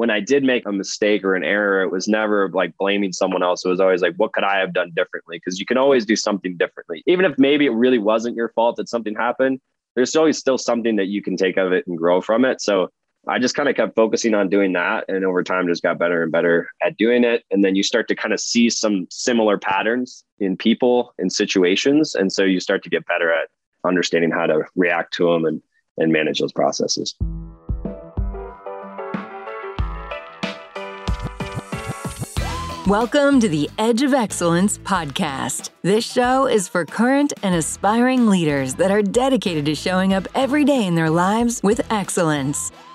when I did make a mistake or an error, it was never like blaming someone else. It was always like, what could I have done differently? Because you can always do something differently. Even if maybe it really wasn't your fault that something happened, there's always still something that you can take of it and grow from it. So I just kind of kept focusing on doing that. And over time, just got better and better at doing it. And then you start to kind of see some similar patterns in people and situations. And so you start to get better at understanding how to react to them and, and manage those processes. Welcome to the Edge of Excellence podcast. This show is for current and aspiring leaders that are dedicated to showing up every day in their lives with excellence.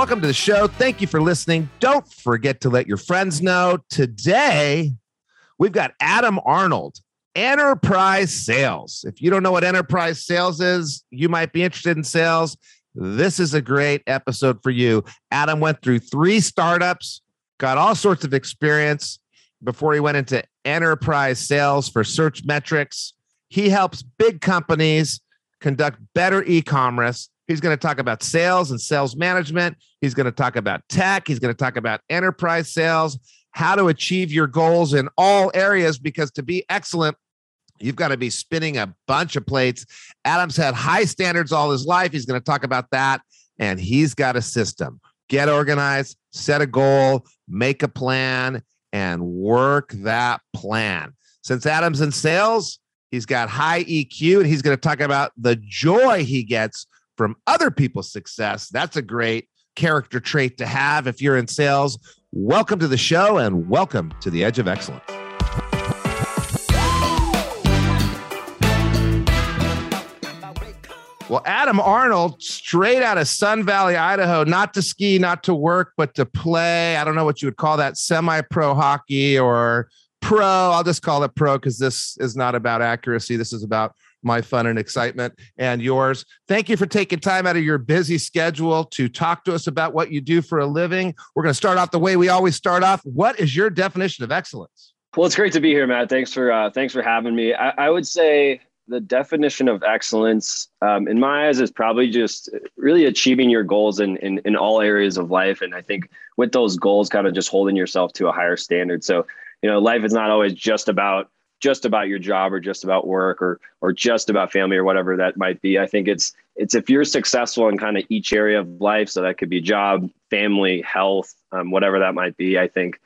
Welcome to the show. Thank you for listening. Don't forget to let your friends know. Today, we've got Adam Arnold, Enterprise Sales. If you don't know what enterprise sales is, you might be interested in sales. This is a great episode for you. Adam went through three startups, got all sorts of experience before he went into enterprise sales for Searchmetrics. He helps big companies conduct better e commerce He's going to talk about sales and sales management. He's going to talk about tech. He's going to talk about enterprise sales, how to achieve your goals in all areas, because to be excellent, you've got to be spinning a bunch of plates. Adam's had high standards all his life. He's going to talk about that. And he's got a system. Get organized, set a goal, make a plan, and work that plan. Since Adam's in sales, he's got high EQ, and he's going to talk about the joy he gets from other people's success. That's a great character trait to have if you're in sales. Welcome to the show and welcome to the Edge of Excellence. Well, Adam Arnold, straight out of Sun Valley, Idaho, not to ski, not to work, but to play. I don't know what you would call that semi pro hockey or pro. I'll just call it pro because this is not about accuracy. This is about my fun and excitement and yours. Thank you for taking time out of your busy schedule to talk to us about what you do for a living. We're going to start off the way we always start off. What is your definition of excellence? Well, it's great to be here, Matt. Thanks for uh, thanks for having me. I, I, would say the definition of excellence, um, in my eyes, is probably just really achieving your goals in, in in all areas of life. And I think with those goals, kind of just holding yourself to a higher standard. So, you know, life is not always just about just about your job or just about work or or just about family or whatever that might be. I think it's it's if you're successful in kind of each area of life, so that could be job, family, health, um, whatever that might be. I think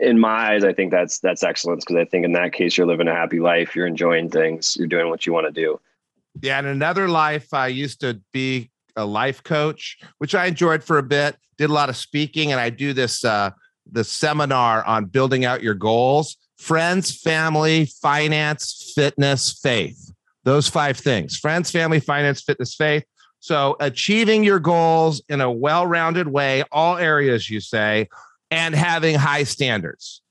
in my eyes, I think that's that's excellence because I think in that case you're living a happy life, you're enjoying things, you're doing what you want to do. Yeah, in another life, I used to be a life coach, which I enjoyed for a bit. Did a lot of speaking, and I do this uh, this seminar on building out your goals friends, family, finance, fitness, faith. Those five things friends, family, finance, fitness, faith. So, achieving your goals in a well rounded way, all areas you say, and having high standards.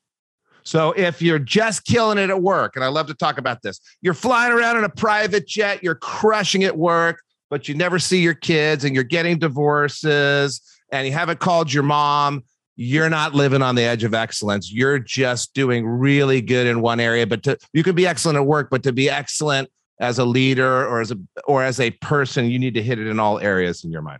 So, if you're just killing it at work, and I love to talk about this, you're flying around in a private jet, you're crushing at work, but you never see your kids and you're getting divorces and you haven't called your mom you're not living on the edge of excellence. You're just doing really good in one area, but to, you can be excellent at work, but to be excellent as a leader or as a or as a person, you need to hit it in all areas in your mind.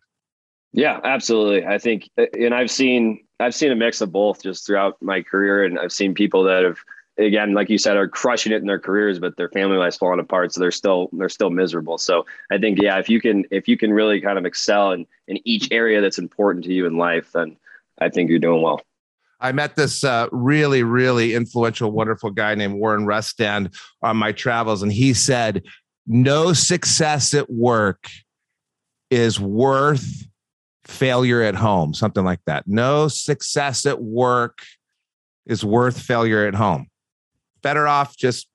Yeah, absolutely. I think, uh, and I've seen I've seen a mix of both just throughout my career, and I've seen people that have again, like you said, are crushing it in their careers, but their family life's falling apart, so they're still they're still miserable. So I think, yeah, if you can if you can really kind of excel in in each area that's important to you in life, then I think you're doing well. I met this uh, really, really influential, wonderful guy named Warren Rustand on my travels, and he said, "No success at work is worth failure at home." Something like that. No success at work is worth failure at home. Better off just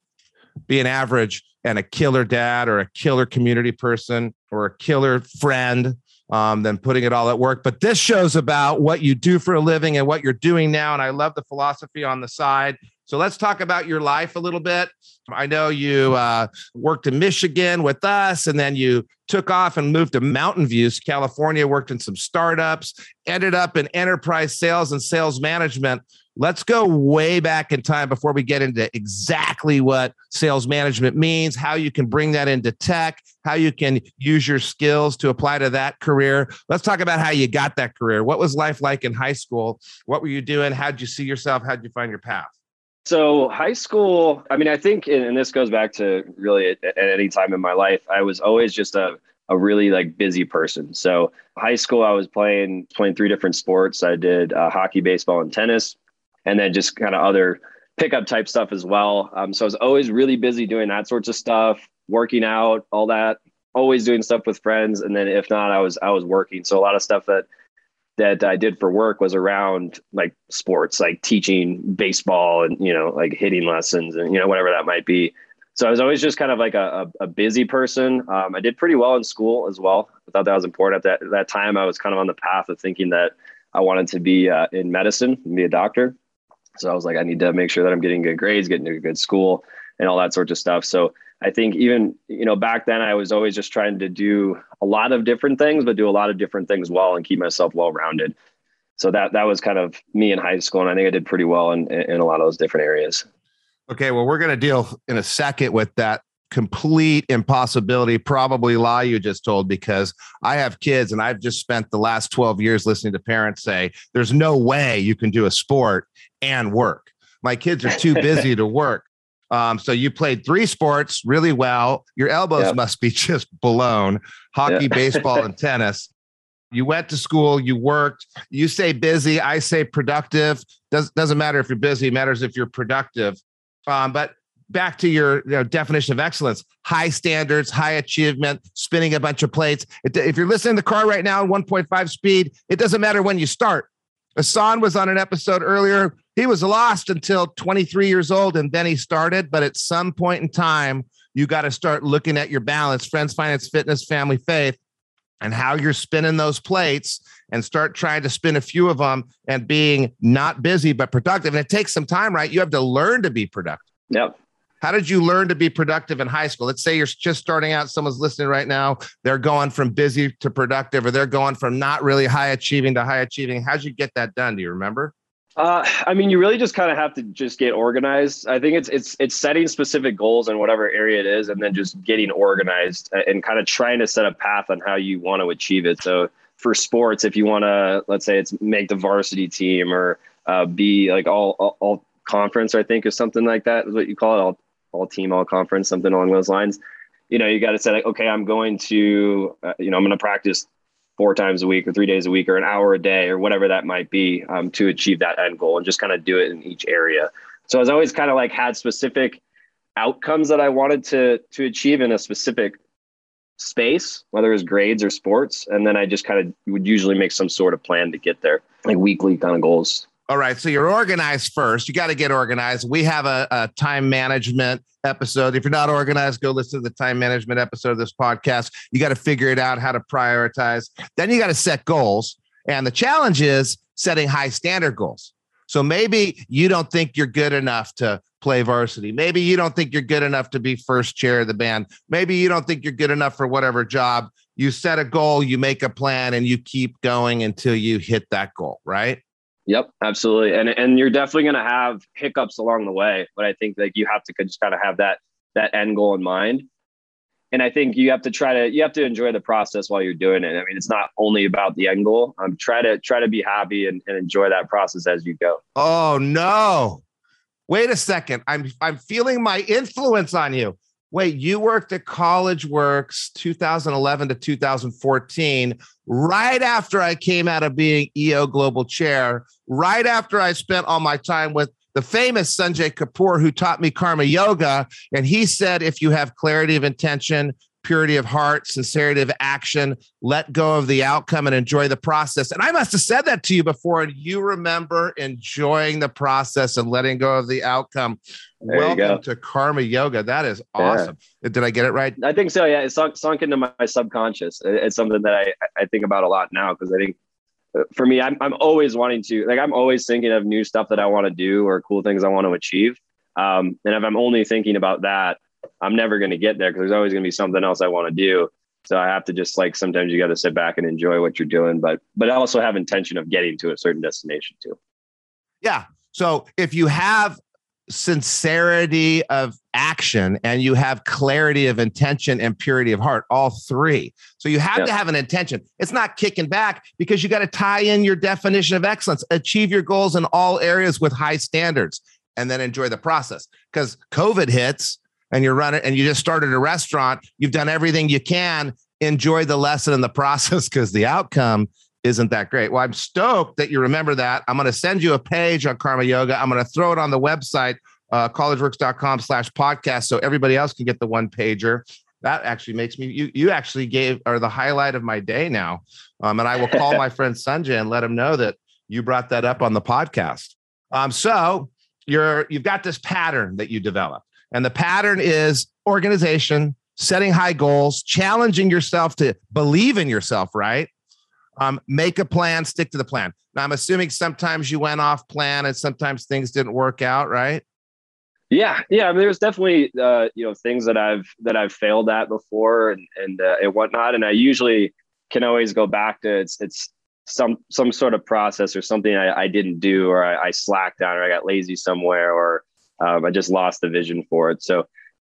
being average and a killer dad or a killer community person or a killer friend um, than putting it all at work. But this show's about what you do for a living and what you're doing now. And I love the philosophy on the side. So let's talk about your life a little bit. I know you uh, worked in Michigan with us, and then you took off and moved to Mountain Views, California, worked in some startups, ended up in enterprise sales and sales management. Let's go way back in time before we get into exactly what sales management means, how you can bring that into tech, how you can use your skills to apply to that career. Let's talk about how you got that career. What was life like in high school? What were you doing? How'd you see yourself? How'd you find your path? So high school, I mean, I think, and this goes back to really at, any time in my life, I was always just a, a really like busy person. So high school, I was playing playing three different sports. I did uh, hockey, baseball, and tennis, and then just kind of other pickup type stuff as well. Um, so I was always really busy doing that sorts of stuff, working out, all that. Always doing stuff with friends, and then if not, I was I was working. So a lot of stuff that that I did for work was around like sports, like teaching baseball and, you know, like hitting lessons and, you know, whatever that might be. So I was always just kind of like a, a, a busy person. Um, I did pretty well in school as well. I thought that was important at that, that time. I was kind of on the path of thinking that I wanted to be uh, in medicine and be a doctor. So I was like, I need to make sure that I'm getting good grades, getting to a good school and all that sorts of stuff. So I think even, you know, back then I was always just trying to do a lot of different things, but do a lot of different things well and keep myself well rounded. So that that was kind of me in high school. And I think I did pretty well in, in a lot of those different areas. Okay. Well, we're going to deal in a second with that complete impossibility, probably lie you just told, because I have kids and I've just spent the last 12 years listening to parents say, there's no way you can do a sport and work. My kids are too busy to work. Um, so you played three sports really well. Your elbows yep. must be just blown hockey, yep. baseball, and tennis. You went to school, you worked, you say busy, I say productive. Does, doesn't matter if you're busy, matters if you're productive. Um, but back to your you know, definition of excellence high standards, high achievement, spinning a bunch of plates. If you're listening to the car right now at 1.5 speed, it doesn't matter when you start. Hassan was on an episode earlier he was lost until 23 years old and then he started. But at some point in time, you got to start looking at your balance, friends, finance, fitness, family, faith, and how you're spinning those plates and start trying to spin a few of them and being not busy but productive. And it takes some time, right? You have to learn to be productive. Yep. How did you learn to be productive in high school? Let's say you're just starting out, someone's listening right now, they're going from busy to productive, or they're going from not really high achieving to high achieving. How'd you get that done? Do you remember? Uh, I mean, you really just kind of have to just get organized. I think it's it's it's setting specific goals in whatever area it is, and then just getting organized and kind of trying to set a path on how you want to achieve it. So for sports, if you want to, let's say it's make the varsity team or uh, be like all, all, all conference, I think, or something like that is what you call it, all all team, all conference, something along those lines. You know, you got to say like, okay, I'm going to, uh, you know, I'm going to practice four times a week or three days a week or an hour a day or whatever that might be um, to achieve that end goal and just kind of do it in each area. So I was always kind of like had specific outcomes that I wanted to to achieve in a specific space, whether it was grades or sports, and then I just kind of would usually make some sort of plan to get there, like weekly kind of goals. All right. So you're organized first. You got to get organized. We have a, a, time management episode. If you're not organized, go listen to the time management episode of this podcast. You got to figure it out how to prioritize. Then you got to set goals. And the challenge is setting high standard goals. So maybe you don't think you're good enough to play varsity. Maybe you don't think you're good enough to be first chair of the band. Maybe you don't think you're good enough for whatever job. You set a goal, you make a plan, and you keep going until you hit that goal, right? Yep, absolutely. And and you're definitely going to have hiccups along the way, but I think like you have to just kind of have that that end goal in mind. And I think you have to try to you have to enjoy the process while you're doing it. I mean, it's not only about the end goal. Um, try to try to be happy and, and enjoy that process as you go. Oh no. Wait a second. I'm I'm feeling my influence on you. Wait, you worked at College Works 2011 to 2014, right after I came out of being EO Global Chair, right after I spent all my time with the famous Sanjay Kapoor, who taught me karma yoga. And he said, if you have clarity of intention, purity of heart, sincerity of action, let go of the outcome and enjoy the process. And I must have said that to you before, and you remember enjoying the process and letting go of the outcome. There Welcome to Karma Yoga. That is awesome. Yeah. Did I get it right? I think so. Yeah, it's sunk, sunk into my subconscious. It's something that I, I think about a lot now because I think uh, for me, I'm, I'm always wanting to, like, I'm always thinking of new stuff that I want to do or cool things I want to achieve. Um, and if I'm only thinking about that, I'm never going to get there because there's always going to be something else I want to do. So I have to just like sometimes you got to sit back and enjoy what you're doing, but but I also have intention of getting to a certain destination too. Yeah. So if you have sincerity of action and you have clarity of intention and purity of heart, all three. So you have to have an intention. It's not kicking back because you got to tie in your definition of excellence, achieve your goals in all areas with high standards, and then enjoy the process. Because COVID hits and you're running and you just started a restaurant, you've done everything you can. Enjoy the lesson and the process because the outcome isn't that great. Well, I'm stoked that you remember that. I'm going to send you a page on Karma Yoga. I'm going to throw it on the website, uh, collegeworks.com slash podcast, so everybody else can get the one pager. That actually makes me, you, you actually gave, are the highlight of my day now. Um, and I will call my friend Sanjay and let him know that you brought that up on the podcast. Um, so you're, you've got this pattern that you develop. And the pattern is organization, setting high goals, challenging yourself to believe in yourself, right? Um, make a plan, stick to the plan. Now, I'm assuming sometimes you went off plan and sometimes things didn't work out, right? Yeah, yeah. I mean, there's definitely uh, you know things that I've that I've failed at before and and uh, and whatnot, and I usually can always go back to it's it's some some sort of process or something I, I didn't do or I, I, slacked down or I got lazy somewhere or um, I just lost the vision for it. So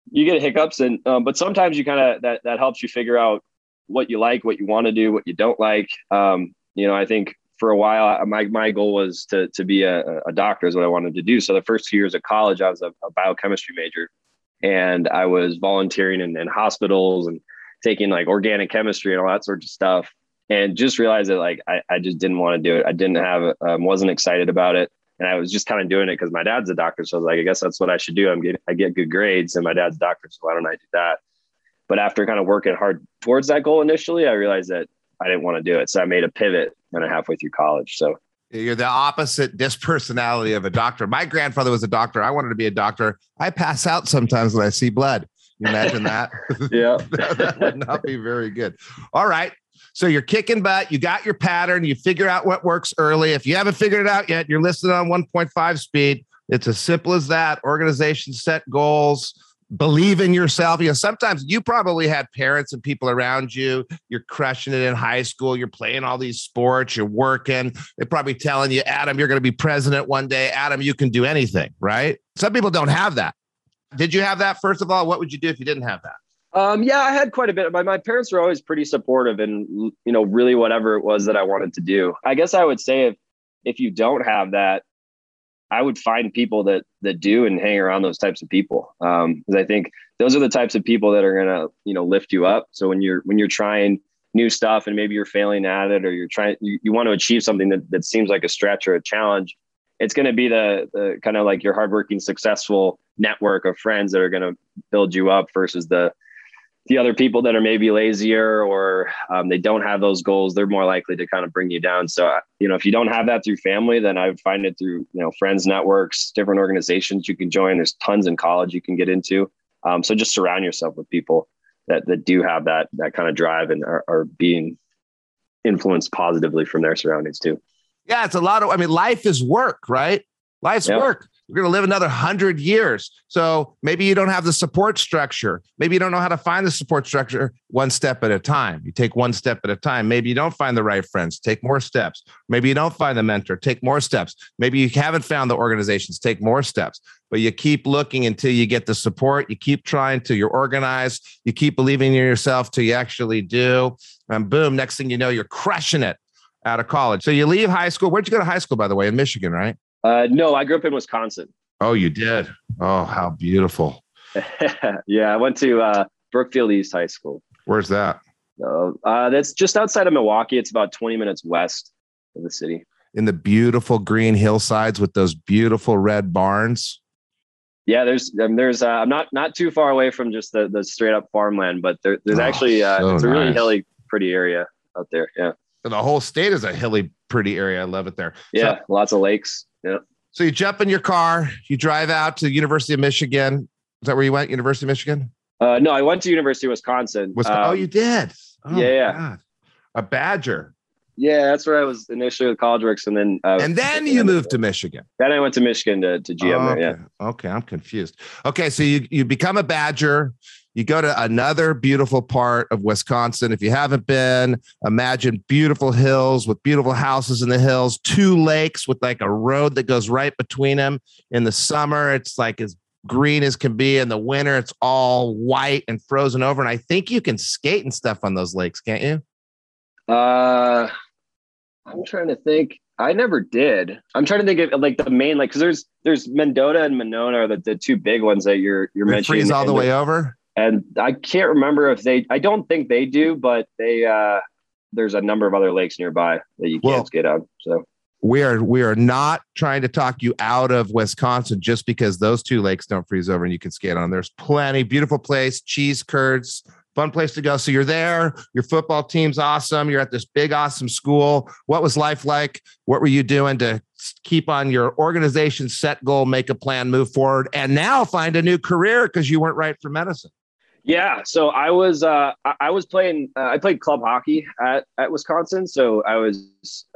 you get hiccups and um, but sometimes you kind of that that helps you figure out what you like, what you want to do, what you don't like. Um, you know, I think for a while, my, my goal was to, to be a, a doctor is what I wanted to do. So the first two years of college, I was a, a biochemistry major and I was volunteering in, in, hospitals and taking like organic chemistry and all that sort of stuff. And just realized that like, I, I just didn't want to do it. I didn't have, um, wasn't excited about it. And I was just kind of doing it because my dad's a doctor. So I was like, I guess that's what I should do. I'm getting, I get good grades and my dad's a doctor. So why don't I do that? But after kind of working hard towards that goal initially, I realized that I didn't want to do it. So I made a pivot kind of halfway through college. So you're the opposite dispersonality of a doctor. My grandfather was a doctor. I wanted to be a doctor. I pass out sometimes when I see blood. You imagine that? yeah. that, that would not be very good. All right. So you're kicking butt. You got your pattern. You figure out what works early. If you haven't figured it out yet, you're listed on 1.5 speed. It's as simple as that. Organization set goals believe in yourself. You know, sometimes you probably had parents and people around you. You're crushing it in high school. You're playing all these sports. You're working. They're probably telling you, Adam, you're going to be president one day. Adam, you can do anything, right? Some people don't have that. Did you have that? First of all, what would you do if you didn't have that? Um, yeah, I had quite a bit. My, my parents were always pretty supportive and, you know, really whatever it was that I wanted to do. I guess I would say if, if you don't have that, I would find people that that do and hang around those types of people um, I think those are the types of people that are gonna you know lift you up. So when you're when you're trying new stuff and maybe you're failing at it or you're trying you, you want to achieve something that, that seems like a stretch or a challenge, it's going to be the the kind of like your hardworking successful network of friends that are going to build you up versus the the other people that are maybe lazier or um, they don't have those goals, they're more likely to kind of bring you down. So, uh, you know, if you don't have that through family, then I would find it through, you know, friends networks, different organizations you can join. There's tons in college you can get into. Um, so just surround yourself with people that, that do have that, that kind of drive and are, are being influenced positively from their surroundings too. Yeah. It's a lot of, I mean, life is work, right? Life's yep. work. We're going to live another hundred years. So maybe you don't have the support structure. Maybe you don't know how to find the support structure one step at a time. You take one step at a time. Maybe you don't find the right friends, take more steps. Maybe you don't find the mentor, take more steps. Maybe you haven't found the organizations, take more steps. But you keep looking until you get the support. You keep trying till you're organized. You keep believing in yourself till you actually do. And boom, next thing you know, you're crushing it out of college. So you leave high school. Where'd you go to high school, by the way? In Michigan, right? Uh, no, I grew up in Wisconsin. Oh, you did? Oh, how beautiful. yeah, I went to uh, Brookfield East High School. Where's that? Uh, that's just outside of Milwaukee. It's about 20 minutes west of the city. In the beautiful green hillsides with those beautiful red barns. Yeah, there's um, there's uh, I'm not not too far away from just the the straight up farmland, but there, there's oh, actually uh, so it's a really nice. hilly, pretty area out there. Yeah, the whole state is a hilly, pretty area. I love it there. Yeah, so, lots of lakes. Yeah. So you jump in your car, you drive out to the University of Michigan. Is that where you went? University of Michigan? Uh, no, I went to University of Wisconsin. Wisconsin. Oh, um, oh, you did. Oh, yeah, yeah. A Badger. Yeah, that's where I was initially with CollegeWorks, and then uh, and then you moved to Michigan. Then I went to Michigan to, to GM. Oh, okay. There, yeah. Okay, I'm confused. Okay, so you you become a Badger. You go to another beautiful part of Wisconsin. If you haven't been, imagine beautiful hills with beautiful houses in the hills, two lakes with like a road that goes right between them. In the summer, it's like as green as can be. In the winter, it's all white and frozen over. And I think you can skate and stuff on those lakes, can't you? Uh, I'm trying to think. I never did. I'm trying to think of like the main like because there's there's Mendota and Monona are the, the two big ones that you're you're mentioning. Freeze all the way over. And I can't remember if they. I don't think they do, but they. uh There's a number of other lakes nearby that you can't Well- skate on. So We are we are not trying to talk you out of Wisconsin just because those two lakes don't freeze over and you can skate on. There's plenty beautiful place, cheese curds, fun place to go. So you're there. Your football team's awesome. You're at this big awesome school. What was life like? What were you doing to keep on your organization set goal, make a plan, move forward, and now find a new career because you weren't right for medicine? Yeah, so I was uh, I was playing uh, I played club hockey at, at Wisconsin. So I was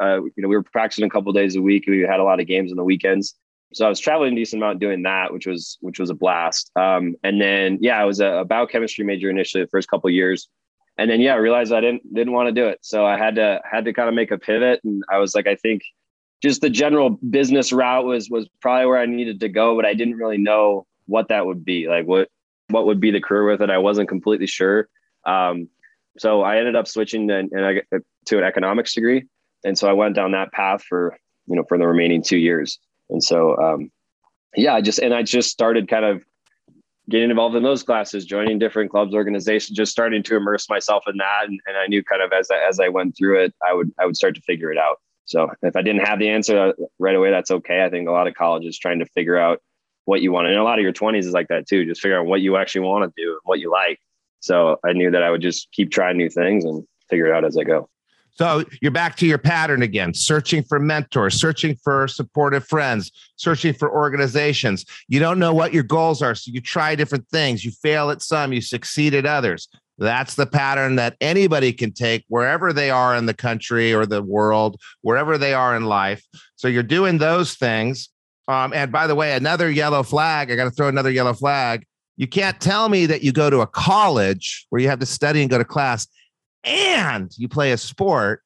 uh, you know we were practicing a couple days a week. We had a lot of games on the weekends. So I was traveling a decent amount doing that, which was which was a blast. Um, and then yeah, I was a, a biochemistry major initially the first couple years, and then yeah, I realized I didn't didn't want to do it. So I had to had to kind of make a pivot, and I was like, I think just the general business route was was probably where I needed to go, but I didn't really know what that would be. Like what what would be the career with it. I wasn't completely sure. Um, so I ended up switching got to an economics degree. And so I went down that path for, you know, for the remaining two years. And so, um, yeah, I just, and I just started kind of getting involved in those classes, joining different clubs, organizations, just starting to immerse myself in that. And, and I knew kind of as I, as I went through it, I would, I would start to figure it out. So if I didn't have the answer right away, that's okay. I think a lot of colleges trying to figure out what you want. And a lot of your 20s is like that too. Just figure out what you actually want to do and what you like. So I knew that I would just keep trying new things and figure it out as I go. So you're back to your pattern again, searching for mentors, searching for supportive friends, searching for organizations. You don't know what your goals are. So you try different things. You fail at some, you succeed at others. That's the pattern that anybody can take wherever they are in the country or the world, wherever they are in life. So you're doing those things. Um, and by the way, another yellow flag, I got to throw another yellow flag. You can't tell me that you go to a college where you have to study and go to class and you play a sport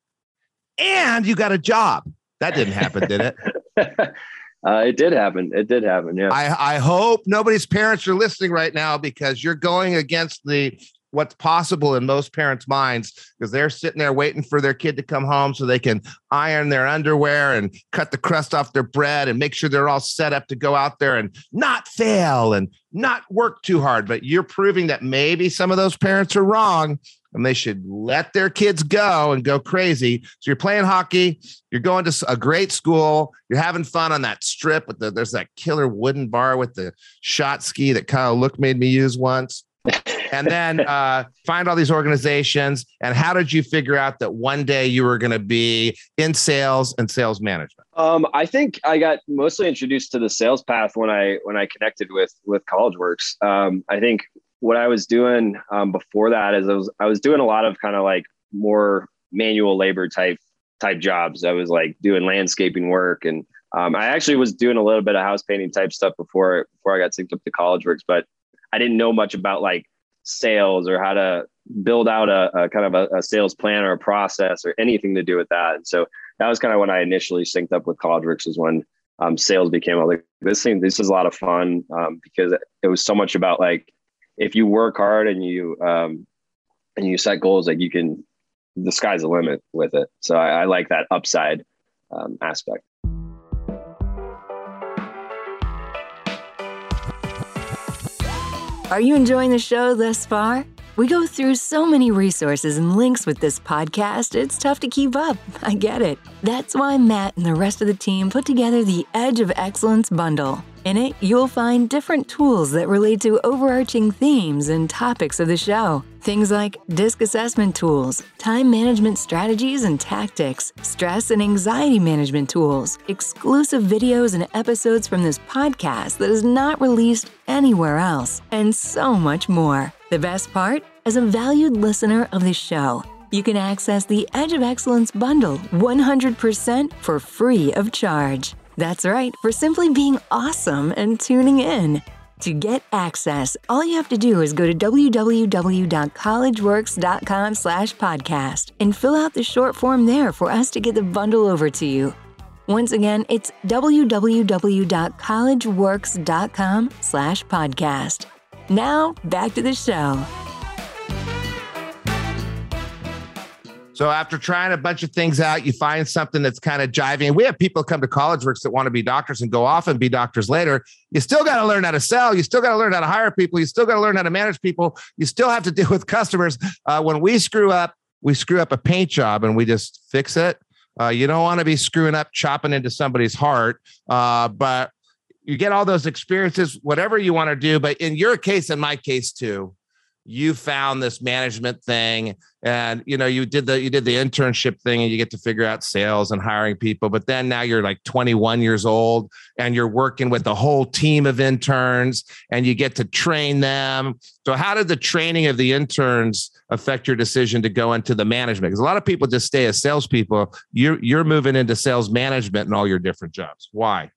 and you got a job. That didn't happen, did it? uh, it did happen. It did happen. Yeah. I, I hope nobody's parents are listening right now because you're going against the what's possible in most parents' minds because they're sitting there waiting for their kid to come home so they can iron their underwear and cut the crust off their bread and make sure they're all set up to go out there and not fail and not work too hard. But you're proving that maybe some of those parents are wrong and they should let their kids go and go crazy. So you're playing hockey, you're going to a great school, you're having fun on that strip with the there's that killer wooden bar with the shot ski that Kyle Look made me use once. and then uh, find all these organizations. And how did you figure out that one day you were going to be in sales and sales management? Um, I think I got mostly introduced to the sales path when I when I connected with with CollegeWorks. Um, I think what I was doing um, before that is I was I was doing a lot of kind of like more manual labor type type jobs. I was like doing landscaping work, and um, I actually was doing a little bit of house painting type stuff before before I got synced up to CollegeWorks, but I didn't know much about like sales or how to build out a, a kind of a, a sales plan or a process or anything to do with that. And so that was kind of when I initially synced up with CollegeWorks is when um, sales became like this thing. This is a lot of fun um, because it was so much about like if you work hard and you um, and you set goals, like you can the sky's the limit with it. So I, I like that upside um, aspect. Are you enjoying the show thus far? We go through so many resources and links with this podcast, it's tough to keep up. I get it. That's why Matt and the rest of the team put together the Edge of Excellence bundle. In it, you'll find different tools that relate to overarching themes and topics of the show. Things like disc assessment tools, time management strategies and tactics, stress and anxiety management tools, exclusive videos and episodes from this podcast that is not released anywhere else, and so much more. The best part? As a valued listener of this show, you can access the Edge of Excellence bundle 100% for free of charge. That's right, for simply being awesome and tuning in. To get access, all you have to do is go to www.collegeworks.com slash podcast and fill out the short form there for us to get the bundle over to you. Once again, it's www.collegeworks.com slash podcast. Now, back to the show. So after trying a bunch of things out, you find something that's kind of jiving. We have people come to CollegeWorks that want to be doctors and go off and be doctors later. You still got to learn how to sell. You still got to learn how to hire people. You still got to learn how to manage people. You still have to deal with customers. Uh, when we screw up, we screw up a paint job and we just fix it. Uh, you don't want to be screwing up, chopping into somebody's heart. Uh, but you get all those experiences, whatever you want to do. But in your case, in my case too, you found this management thing and you know you did the you did the internship thing and you get to figure out sales and hiring people but then now you're like 21 years old and you're working with a whole team of interns and you get to train them. So how did the training of the interns affect your decision to go into the management? Because a lot of people just stay as salespeople. You're you're moving into sales management and all your different jobs. Why?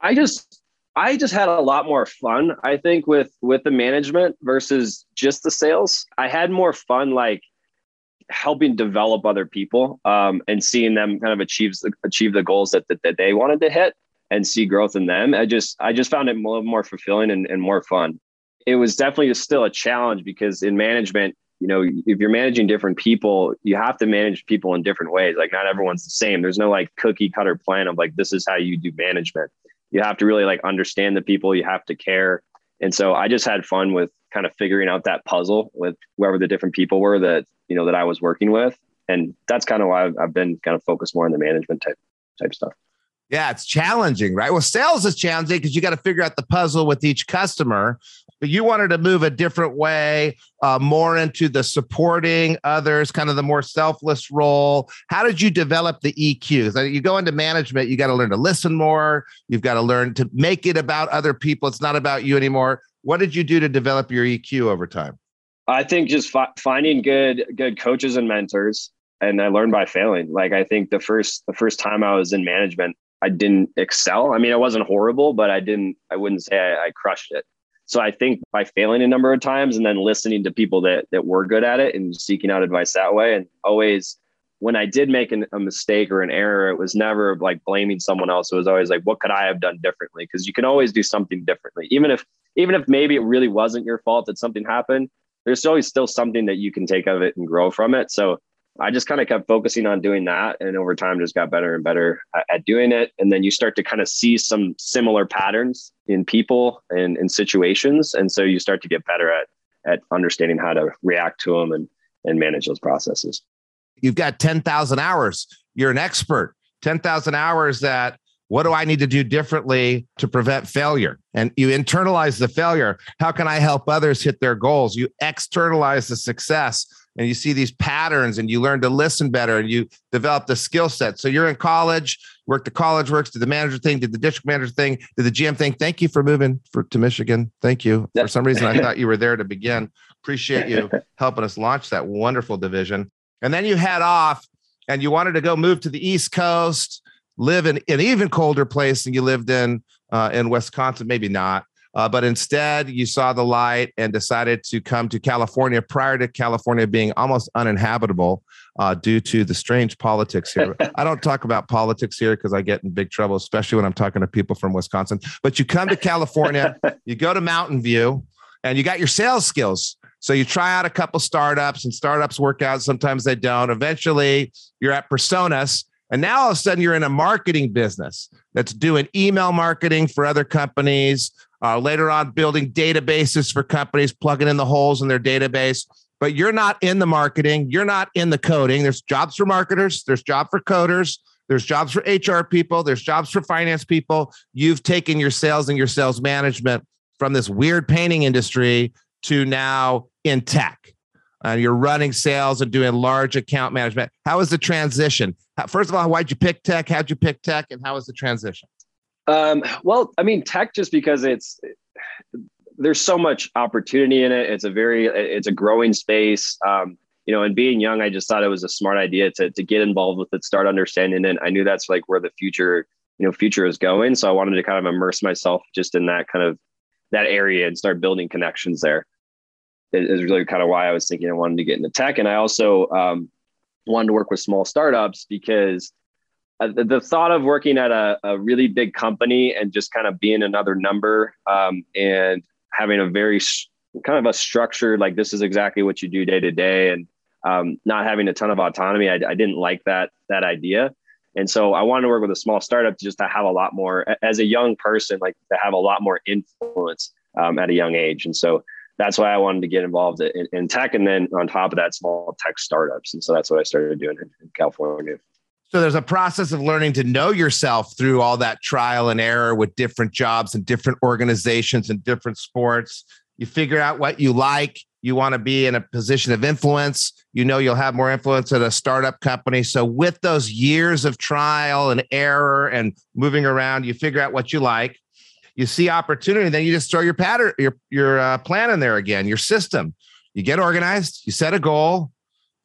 I just I just had a lot more fun, I think, with with the management versus just the sales. I had more fun like helping develop other people um, and seeing them kind of achieve achieve the goals that, that, that they wanted to hit and see growth in them. I just I just found it more, more fulfilling and, and more fun. It was definitely still a challenge because in management, you know, if you're managing different people, you have to manage people in different ways. Like not everyone's the same. There's no like cookie cutter plan of like this is how you do management you have to really like understand the people you have to care. And so i just had fun with kind of figuring out that puzzle with whoever the different people were that you know that i was working with. And that's kind of why I've, been kind of focused more on the management type type stuff yeah, it's challenging, right? Well, sales is challenging because you got to figure out the puzzle with each customer. But you wanted to move a different way, uh, more into the supporting others, kind of the more selfless role. How did you develop the EQ? So you go into management, you got to learn to listen more. You've got to learn to make it about other people. It's not about you anymore. What did you do to develop your EQ over time? I think just fi- finding good good coaches and mentors and I learned by failing. Like I think the first the first time I was in management, I didn't excel. I mean, I wasn't horrible, but I didn't, I wouldn't say I, I, crushed it. So I think by failing a number of times and then listening to people that that were good at it and seeking out advice that way, and always when I did make an, a mistake or an error, it was never like blaming someone else. It was always like, what could I have done differently? Because you can always do something differently, even if even if maybe it really wasn't your fault that something happened. There's always still something that you can take of it and grow from it. So I just kind of kept focusing on doing that. And over time, just got better and better at, doing it. And then you start to kind of see some similar patterns in people and in situations. And so you start to get better at, at understanding how to react to them and, and manage those processes. You've got 10,000 hours. You're an expert. 10,000 hours that what do I need to do differently to prevent failure? And you internalize the failure. How can I help others hit their goals? You externalize the success and you see these patterns and you learn to listen better and you develop the skill set. So you're in college, worked the college works, did the manager thing, did the district manager thing, did the GM thing. Thank you for moving for, to Michigan. Thank you. For some reason, I thought you were there to begin. Appreciate you helping us launch that wonderful division. And then you head off and you wanted to go move to the East Coast, live in an even colder place than you lived in uh, in Wisconsin. Maybe not. Uh, but instead, you saw the light and decided to come to California prior to California being almost uninhabitable uh, due to the strange politics here. I don't talk about politics here because I get in big trouble, especially when I'm talking to people from Wisconsin. But you come to California, you go to Mountain View, and you got your sales skills. So you try out a couple startups, and startups work out. Sometimes they don't. Eventually, you're at Personas. And now all of a sudden, you're in a marketing business that's doing email marketing for other companies, uh, later on, building databases for companies, plugging in the holes in their database. But you're not in the marketing. You're not in the coding. There's jobs for marketers. There's job for coders. There's jobs for HR people. There's jobs for finance people. You've taken your sales and your sales management from this weird painting industry to now in tech. And uh, you're running sales and doing large account management. How was the transition? First of all, why'd you pick tech? How'd you pick tech? And how was the transition? Um, well, I mean, tech just because it's there's so much opportunity in it. It's a very it's a growing space. Um, you know, and being young, I just thought it was a smart idea to to get involved with it, start understanding it. I knew that's like where the future, you know, future is going. So I wanted to kind of immerse myself just in that kind of that area and start building connections there. Is really kind of why I was thinking I wanted to get into tech, and I also um, wanted to work with small startups because the, the, thought of working at a, a, really big company and just kind of being another number um, and having a very kind of a structure like this is exactly what you do day to day and um, not having a ton of autonomy I, I, didn't like that that idea. And so i wanted to work with a small startup just to have a lot more as a young person like to have a lot more influence um, at a young age. And so that's why i wanted to get involved in, in, tech and then on top of that small tech startups. And so that's what i started doing in, in california so there's a process of learning to know yourself through all that trial and error with different jobs and different organizations and different sports. You figure out what you like. You want to be in a position of influence. You know you'll have more influence at a startup company. So with those years of trial and error and moving around, you figure out what you like. You see opportunity, then you just throw your pattern, your your uh, plan in there again, your system. You get organized. You set a goal,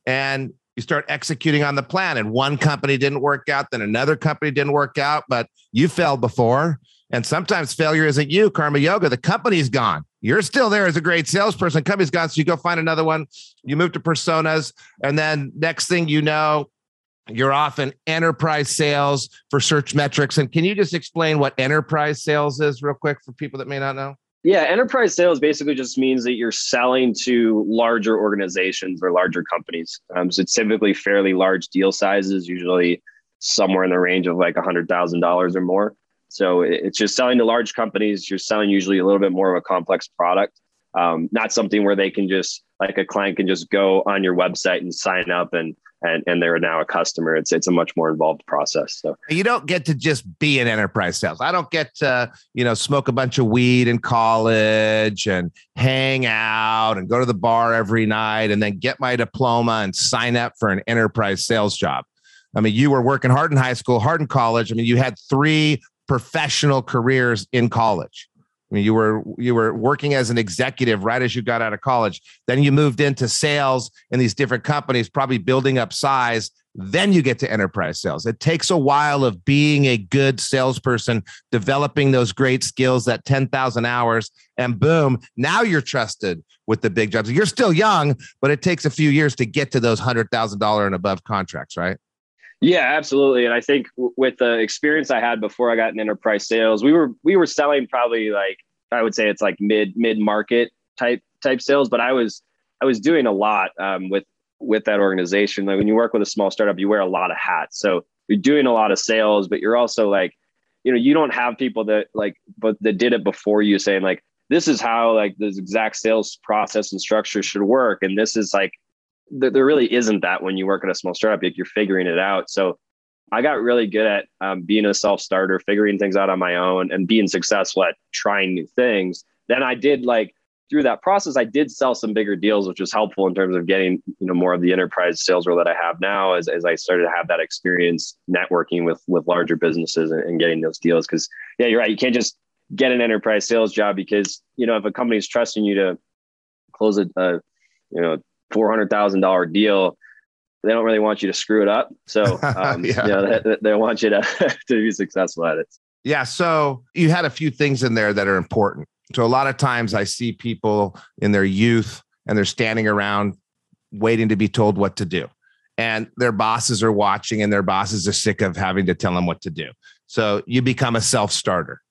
and you start executing on the plan and one company didn't work out then another company didn't work out but you failed before. And sometimes failure isn't you karma yoga. The company's gone. You're still there as a great salesperson. Company's gone so you go find another one. You move to personas and then next thing you know you're off in enterprise sales for Searchmetrics. And can you just explain what enterprise sales is real quick for people that may not know yeah, enterprise sales basically just means that you're selling to larger organizations or larger companies. Um, so it's typically fairly large deal sizes, usually somewhere in the range of like $100,000 or more. So it's just selling to large companies. You're selling usually a little bit more of a complex product, um, not something where they can just like a client can just go on your website and sign up and and and they're now a customer. It's it's a much more involved process. So you don't get to just be an enterprise sales. I don't get to you know smoke a bunch of weed in college and hang out and go to the bar every night and then get my diploma and sign up for an enterprise sales job. I mean, you were working hard in high school, hard in college. I mean, you had three professional careers in college. Mean, you were you were working as an executive right as you got out of college. Then you moved into sales in these different companies, probably building up size. Then you get to enterprise sales. It takes a while of being a good salesperson, developing those great skills, that 10,000 hours, and boom, now you're trusted with the big jobs. You're still young, but it takes a few years to get to those $100,000 and above contracts, right? Yeah, absolutely. And I think w- with the experience I had before I got in enterprise sales, we were we were selling probably like I would say it's like mid mid market type type sales, but I was I was doing a lot um, with with that organization. Like when you work with a small startup, you wear a lot of hats. So you're doing a lot of sales, but you're also like, you know, you don't have people that like but that did it before you saying like this is how like this exact sales process and structure should work, and this is like there really isn't that when you work at a small startup. Like you're figuring it out. So I got really good at um, being a self starter, figuring things out on my own, and being successful at trying new things. Then I did like through that process, I did sell some bigger deals, which was helpful in terms of getting you know more of the enterprise sales role that I have now. As, as I started to have that experience networking with with larger businesses and, and getting those deals, because yeah, you're right. You can't just get an enterprise sales job because you know if a company is trusting you to close a, a you know four hundred thousand dollar deal, they don't really want you to screw it up. So um, yeah. you know, they, they want you to to be successful at it. Yeah. So you had a few things in there that are important. So a lot of times I see people in their youth and they're standing around waiting to be told what to do. And their bosses are watching and their bosses are sick of having to tell them what to do. So you become a self starter.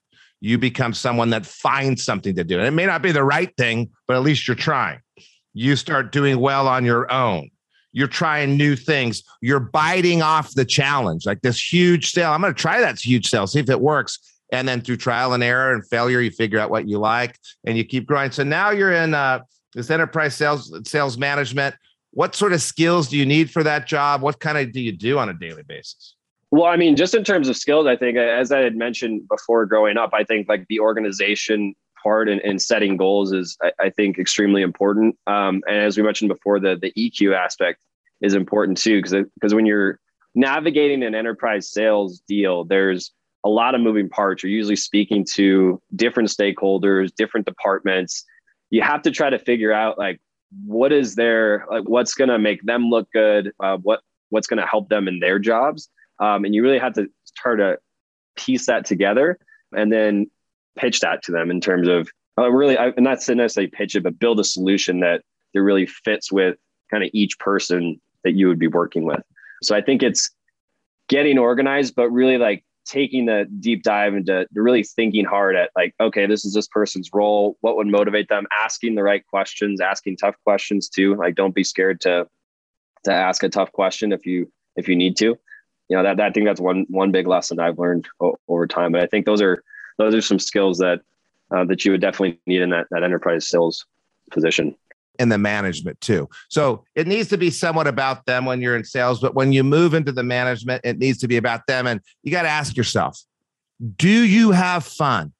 You become someone that finds something to do. And it may not be the right thing, but at least you're trying you start doing well on your own. You're trying new things. You're biting off the challenge, like this huge sale. I'm going to try that huge sale, see if it works. And then through trial and error and failure, you figure out what you like and you keep growing. So now you're in uh, this enterprise sales sales management. What sort of skills do you need for that job? What kind of do you do on a daily basis? Well, I mean, just in terms of skills, I think as I had mentioned before growing up, I think like the organization part in, in setting goals is, I, I think, extremely important. Um, and as we mentioned before, the the EQ aspect is important too, because because when you're navigating an enterprise sales deal, there's a lot of moving parts. You're usually speaking to different stakeholders, different departments. You have to try to figure out like what is their like what's going to make them look good uh, what what's going to help them in their jobs um, and you really have to try to piece that together and then pitch that to them in terms of uh, really I, not necessarily pitch it but build a solution that that really fits with kind of each person that you would be working with. So i think it's getting organized but really like taking the deep dive into really thinking hard at like okay this is this person's role. What would motivate them? Asking the right questions asking tough questions too. Like don't be scared to to ask a tough question if you if you need to. You know that, that i think that's one one big lesson i've learned o- over time. But i think those are those are some skills that uh, that you would definitely need in that, that enterprise sales position in the management too. So it needs to be somewhat about them when you're in sales, but when you move into the management, it needs to be about them. And you got to ask yourself, do you have fun?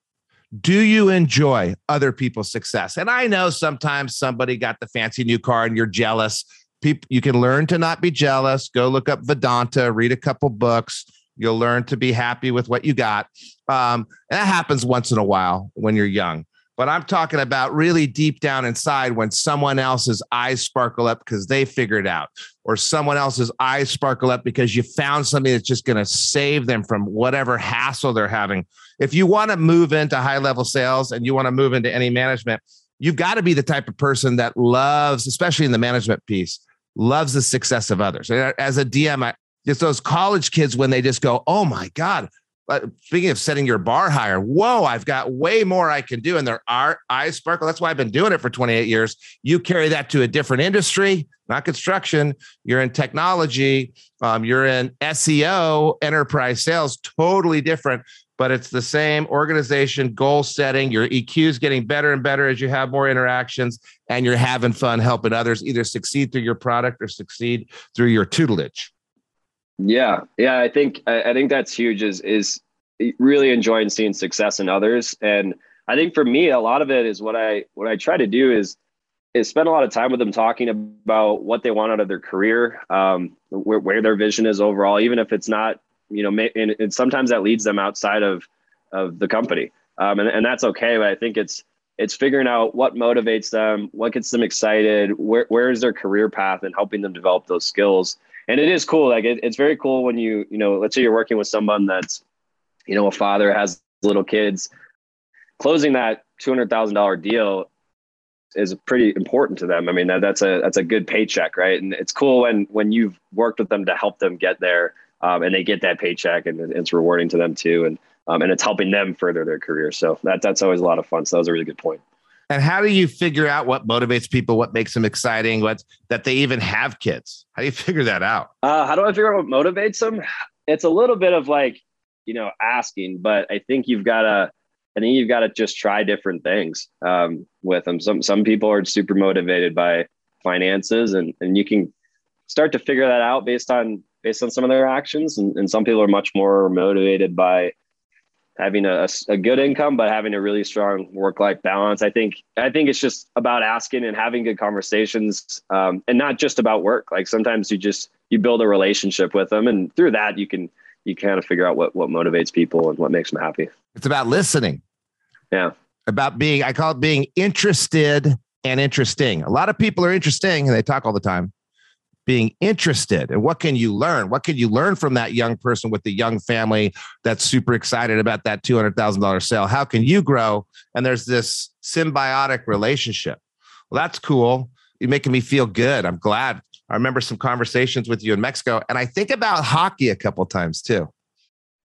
Do you enjoy other people's success? And I know sometimes somebody got the fancy new car and you're jealous. People, you can learn to not be jealous. Go look up Vedanta, read a couple books. You'll learn to be happy with what you got. Um, and that happens once in a while when you're young but I'm talking about really deep down inside when someone else's eyes sparkle up because they figured out, or someone else's eyes sparkle up because you found something that's just going to save them from whatever hassle they're having. If you want to move into high level sales and you want to move into any management, you've got to be the type of person that loves, especially in the management piece, loves the success of others. As a DM, I, it's those college kids when they just go, "Oh my god, but speaking of setting your bar higher, whoa, I've got way more I can do. And their eyes sparkle. That's why I've been doing it for 28 years. You carry that to a different industry, not construction. You're in technology, um, you're in SEO, enterprise sales, totally different, but it's the same organization, goal setting. Your EQ is getting better and better as you have more interactions and you're having fun helping others either succeed through your product or succeed through your tutelage. Yeah, yeah, I think I, think that's huge. Is is really enjoying seeing success in others, and I think for me, a lot of it is what I what I try to do is is spend a lot of time with them talking about what they want out of their career, um, where, where their vision is overall, even if it's not, you know, and, and sometimes that leads them outside of of the company, um, and, and that's okay. But I think it's it's figuring out what motivates them, what gets them excited, where where is their career path, and helping them develop those skills and it is cool. Like it, it's very cool when you, you know, let's say you're working with someone that's, you know, a father has little kids, closing that two hundred thousand dollar deal is pretty important to them. I mean, that, that's a that's a good paycheck, right? And it's cool when when you've worked with them to help them get there, um, and they get that paycheck, and it's rewarding to them too, and um, and it's helping them further their career. So that that's always a lot of fun. So that was a really good point. And how do you figure out what motivates people, what makes them exciting, what that they even have kids? How do you figure that out? Uh, how do I figure out what motivates them? It's a little bit of like, you know, asking, but I think you've got to, I think you've got to just try different things um, with them. Some some people are super motivated by finances, and and you can start to figure that out based on based on some of their actions, and, and some people are much more motivated by having a, a good income but having a really strong work life balance. I think i think it's just about asking and having good conversations um, and not just about work. Like sometimes you just you build a relationship with them and through that you can you kind of figure out what what motivates people and what makes them happy. It's about listening. Yeah. About being i call it being interested and interesting. A lot of people are interesting and they talk all the time being interested and what can you learn? What can you learn from that young person with the young family that's super excited about that $200000 sale? How can you grow? And there's this symbiotic relationship. Well that's cool. You're making me feel good. I'm glad. I remember some conversations with you in mexico and i think about hockey a couple times too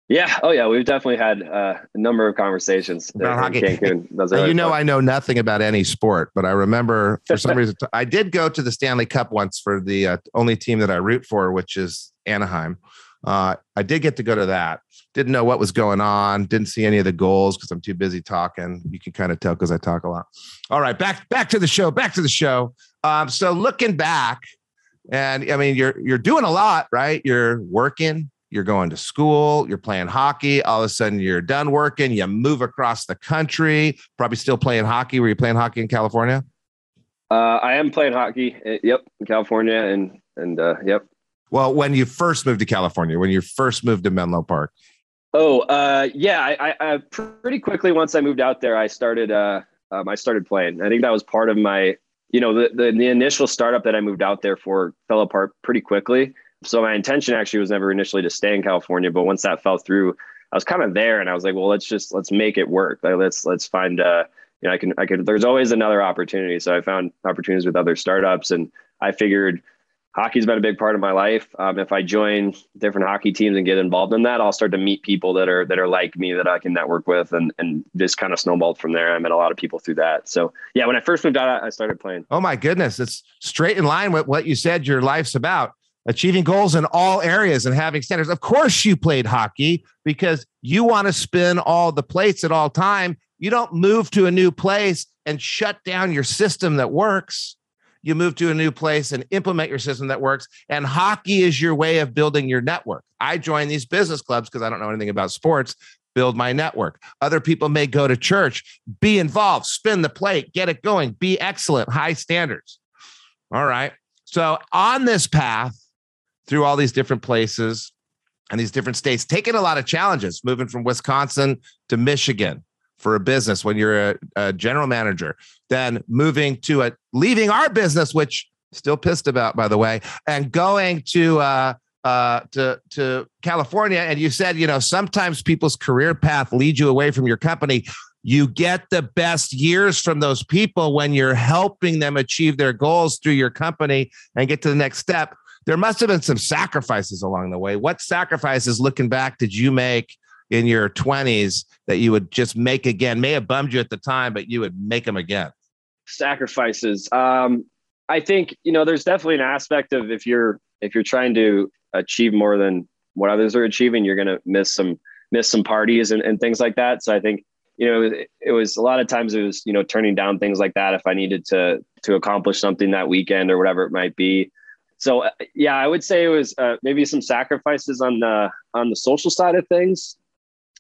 yeah. Oh, yeah. We've definitely had uh, a number of conversations about hockey. Cancun. you know, fun. I know nothing about any sport, but I remember for some reason I did go to the Stanley Cup once for the uh, only team that I root for, which is Anaheim. Uh, I did get to go to that. Didn't know what was going on. Didn't see any of the goals because I'm too busy talking. You can kind of tell because I talk a lot. All right, back back to the show. Back to the show. Um, so looking back, and I mean, you're you're doing a lot, right? You're working, you're going to school, you're playing hockey. All of a sudden, you're done working, you move across the country, probably still playing hockey. Were you playing hockey in California? Uh, I am playing hockey. Uh, yep, in California, and and uh, yep. Well, when you first moved to California, when you first moved to Menlo Park. Oh, uh, yeah. I, I, I, pretty quickly once I moved out there, I started. Uh, um, I started playing. I think that was part of my you know, the, the, the initial startup that I moved out there for fell apart pretty quickly. So my intention actually was never initially to stay in California, but once that fell through, I was kind of there, and I was like, well, let's just let's make it work. Like let's let's find uh, you know, I can I could. There's always another opportunity. So I found opportunities with other startups, and I figured hockey's been a big part of my life. Um, if I join different hockey teams and get involved in that, I'll start to meet people that are that are like me that I can network with, and and just kind of snowballed from there. I met a lot of people through that. So yeah, when I first moved out, I started playing. Oh my goodness, it's straight in line with what you said your life's about. Achieving goals in all areas and having standards. Of course, you played hockey because you want to spin all the plates at all time. You don't move to a new place and shut down your system that works you move to a new place and implement your system that works. And hockey is your way of building your network. I join these business clubs because I don't know anything about sports, build my network. Other people may go to church, be involved, spin the plate, get it going, be excellent, high standards. All right. So on this path, through all these different places and these different states, taking a lot of challenges, moving from Wisconsin to Michigan, for a business when you're a, a general manager, then moving to a leaving our business, which still pissed about, by the way, and going to uh, uh, to to California. And you said, you know, sometimes people's career path leads you away from your company. You get the best years from those people when you're helping them achieve their goals through your company and get to the next step. There must have been some sacrifices along the way. What sacrifices, looking back, did you make in your 20s that you would just make again? May have bummed you at the time, but you would make them again. Sacrifices. Um, I think you know there's definitely an aspect of if you're if you're trying to achieve more than what others are achieving, you're going to miss some miss some parties and, and things like that. So I think you know it, it was a lot of times it was you know turning down things like that if I needed to to accomplish something that weekend or whatever it might be. So uh, yeah, I would say it was uh, maybe some sacrifices on the on the social side of things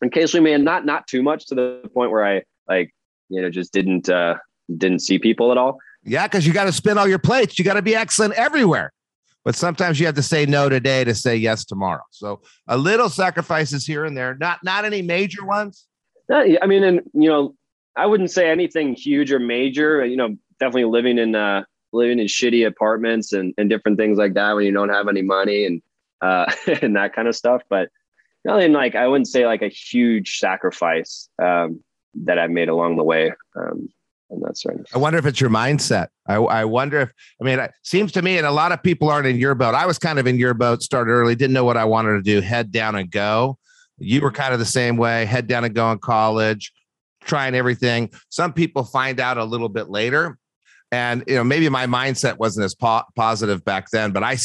occasionally, man, not not too much to the point where I like, you know, just didn't uh didn't see people at all. Yeah, because you got to spin all your plates. You got to be excellent everywhere. But sometimes you have to say no today to say yes tomorrow. So a little sacrifices here and there, not not any major ones. I mean, and you know, I wouldn't say anything huge or major. You know, definitely living in uh living in shitty apartments and, and different things like that when you don't have any money and uh and that kind of stuff. But nothing like I wouldn't say like a huge sacrifice um, that I've made along the way. Um, and that's right. I wonder if it's your mindset. I, I wonder if, I mean, it seems to me, and a lot of people aren't in your boat. I was kind of in your boat, started early, didn't know what I wanted to do, head down and go. You were kind of the same way, head down and go in college, trying everything. Some people find out a little bit later and you know maybe my mindset wasn't as po- positive back then but i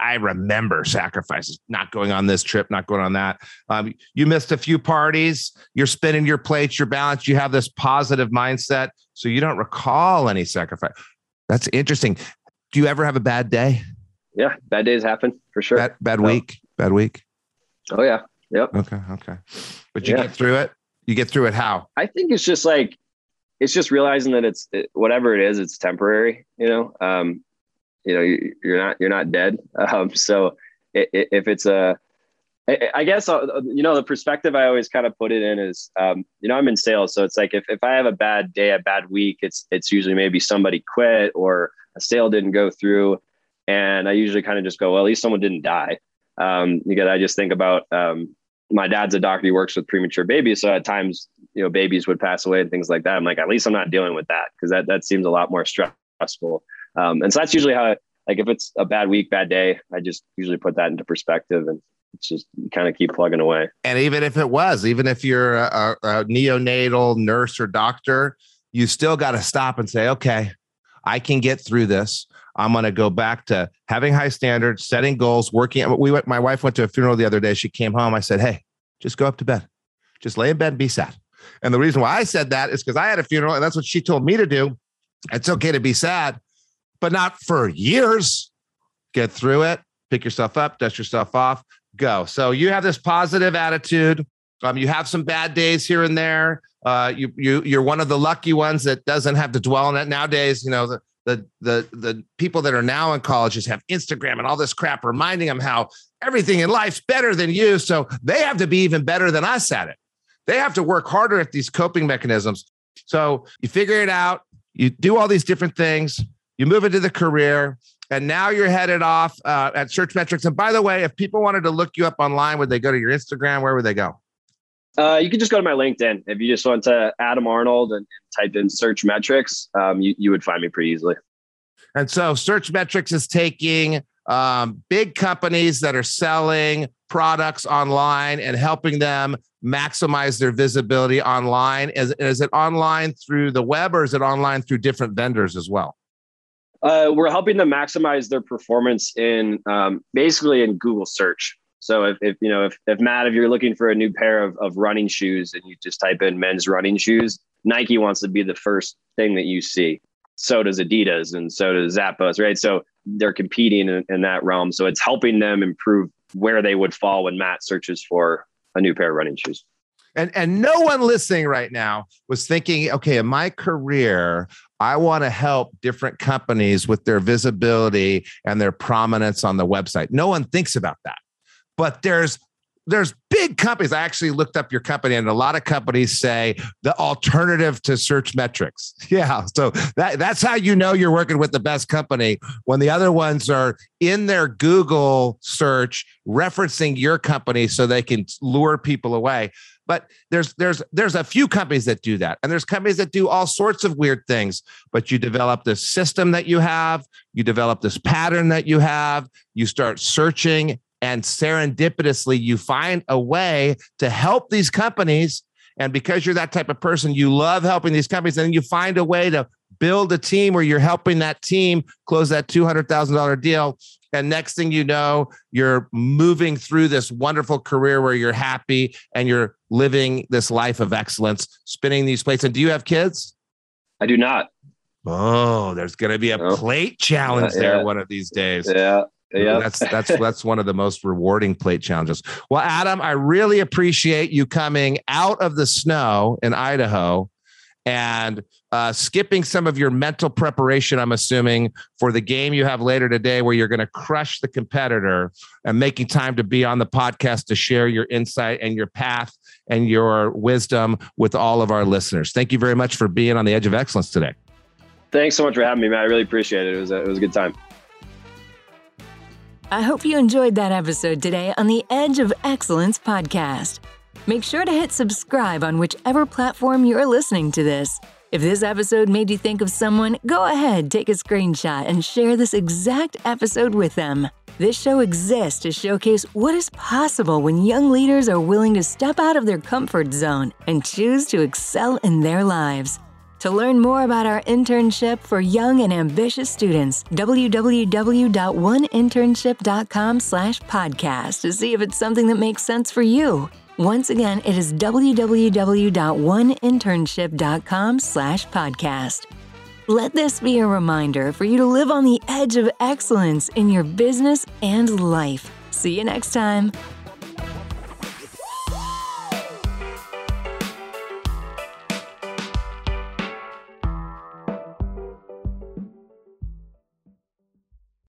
i remember sacrifices not going on this trip not going on that. Um, you missed a few parties you're spinning your plates your balance you have this positive mindset so you don't recall any sacrifice. That's interesting. Do you ever have a bad day? Yeah bad days happen for sure. Bad, bad no. week bad week? Oh yeah. Yep. Okay okay. But you yeah. get through it? You get through it how? I think it's just like it's just realizing that it's it, whatever it is, it's temporary. You know, um, you know, you, are not you're not dead. Um, so it, it, if it's a, I, guess uh, you know the perspective I always kind of put it in is, um, you know, I'm in sales, so it's like if if I have a bad day, a bad week, it's it's usually maybe somebody quit or a sale didn't go through, and I usually kind of just go, well, at least someone didn't die. Um, because I just think about um, my dad's a doctor. He works with premature babies. So at times, you know, babies would pass away and things like that. I'm like, at least I'm not dealing with that because that, that seems a lot more stressful. Um, and so that's usually how, like, if it's a bad week, bad day, I just usually put that into perspective and just kind of keep plugging away. And even if it was, even if you're a, a neonatal nurse or doctor, you still got to stop and say, okay, I can get through this. I'm going to go back to having high standards, setting goals, working. We went, my wife went to a funeral the other day. She came home. I said, Hey, just go up to bed, just lay in bed and be sad. And the reason why I said that is because I had a funeral and that's what she told me to do. It's okay to be sad, but not for years. Get through it, pick yourself up, dust yourself off, go. So you have this positive attitude. Um, you have some bad days here and there. Uh, you you you're one of the lucky ones that doesn't have to dwell on it nowadays. You know the the the the people that are now in colleges have Instagram and all this crap reminding them how everything in life's better than you. So they have to be even better than us at it. They have to work harder at these coping mechanisms. So you figure it out, you do all these different things, you move into the career, and now you're headed off uh, at Searchmetrics. And by the way, if people wanted to look you up online, would they go to your Instagram? Where would they go? Uh, you can just go to my LinkedIn. If you just went to Adam Arnold and, typed in Searchmetrics, um, you, you would find me pretty easily. And so Searchmetrics is taking um, big companies that are selling products online and helping them maximize their visibility online. Is, is it online through the web or is it online through different vendors as well? Uh, we're helping them maximize their performance in um, basically in Google search. So if, if you know if, if Matt, if you're looking for a new pair of, of running shoes and you just type in men's running shoes, Nike wants to be the first thing that you see. So does Adidas and so does Zappos, right? So they're competing in, in that realm. So it's helping them improve where they would fall when Matt searches for a new pair of running shoes. And and no one listening right now was thinking, okay, in my career, I want to help different companies with their visibility and their prominence on the website. No one thinks about that. But there's there's big companies. I actually looked up your company, and a lot of companies say the alternative to Searchmetrics. Yeah. So that, that's how you know you're working with the best company when the other ones are in their Google search referencing your company so they can lure people away. But there's there's there's a few companies that do that. And there's companies that do all sorts of weird things. But you develop this system that you have, you develop this pattern that you have, you start searching and serendipitously you find a way to help these companies and because you're that type of person you love helping these companies and you find a way to build a team where you're helping that team close that $200,000 deal and next thing you know you're moving through this wonderful career where you're happy and you're living this life of excellence spinning these plates and do you have kids I do not. Oh, there's going to be a Oh. plate challenge Yeah, there yeah. one of these days. Yeah. Yeah. That's that's that's one of the most rewarding plate challenges. Well, Adam, I really appreciate you coming out of the snow in Idaho and uh, skipping some of your mental preparation. I'm assuming for the game you have later today, where you're going to crush the competitor, and making time to be on the podcast to share your insight and your path and your wisdom with all of our listeners. Thank you very much for being on the Edge of Excellence today. Thanks so much for having me, man. I really appreciate it. It was a, it was a good time. I hope you enjoyed that episode today on the Edge of Excellence podcast. Make sure to hit subscribe on whichever platform you're listening to this. If this episode made you think of someone, go ahead, take a screenshot, and share this exact episode with them. This show exists to showcase what is possible when young leaders are willing to step out of their comfort zone and choose to excel in their lives. To learn more about our internship for young and ambitious students, www.oneinternship.com slash podcast to see if it's something that makes sense for you. Once again, it is www.oneinternship.com slash podcast. Let this be a reminder for you to live on the edge of excellence in your business and life. See you next time.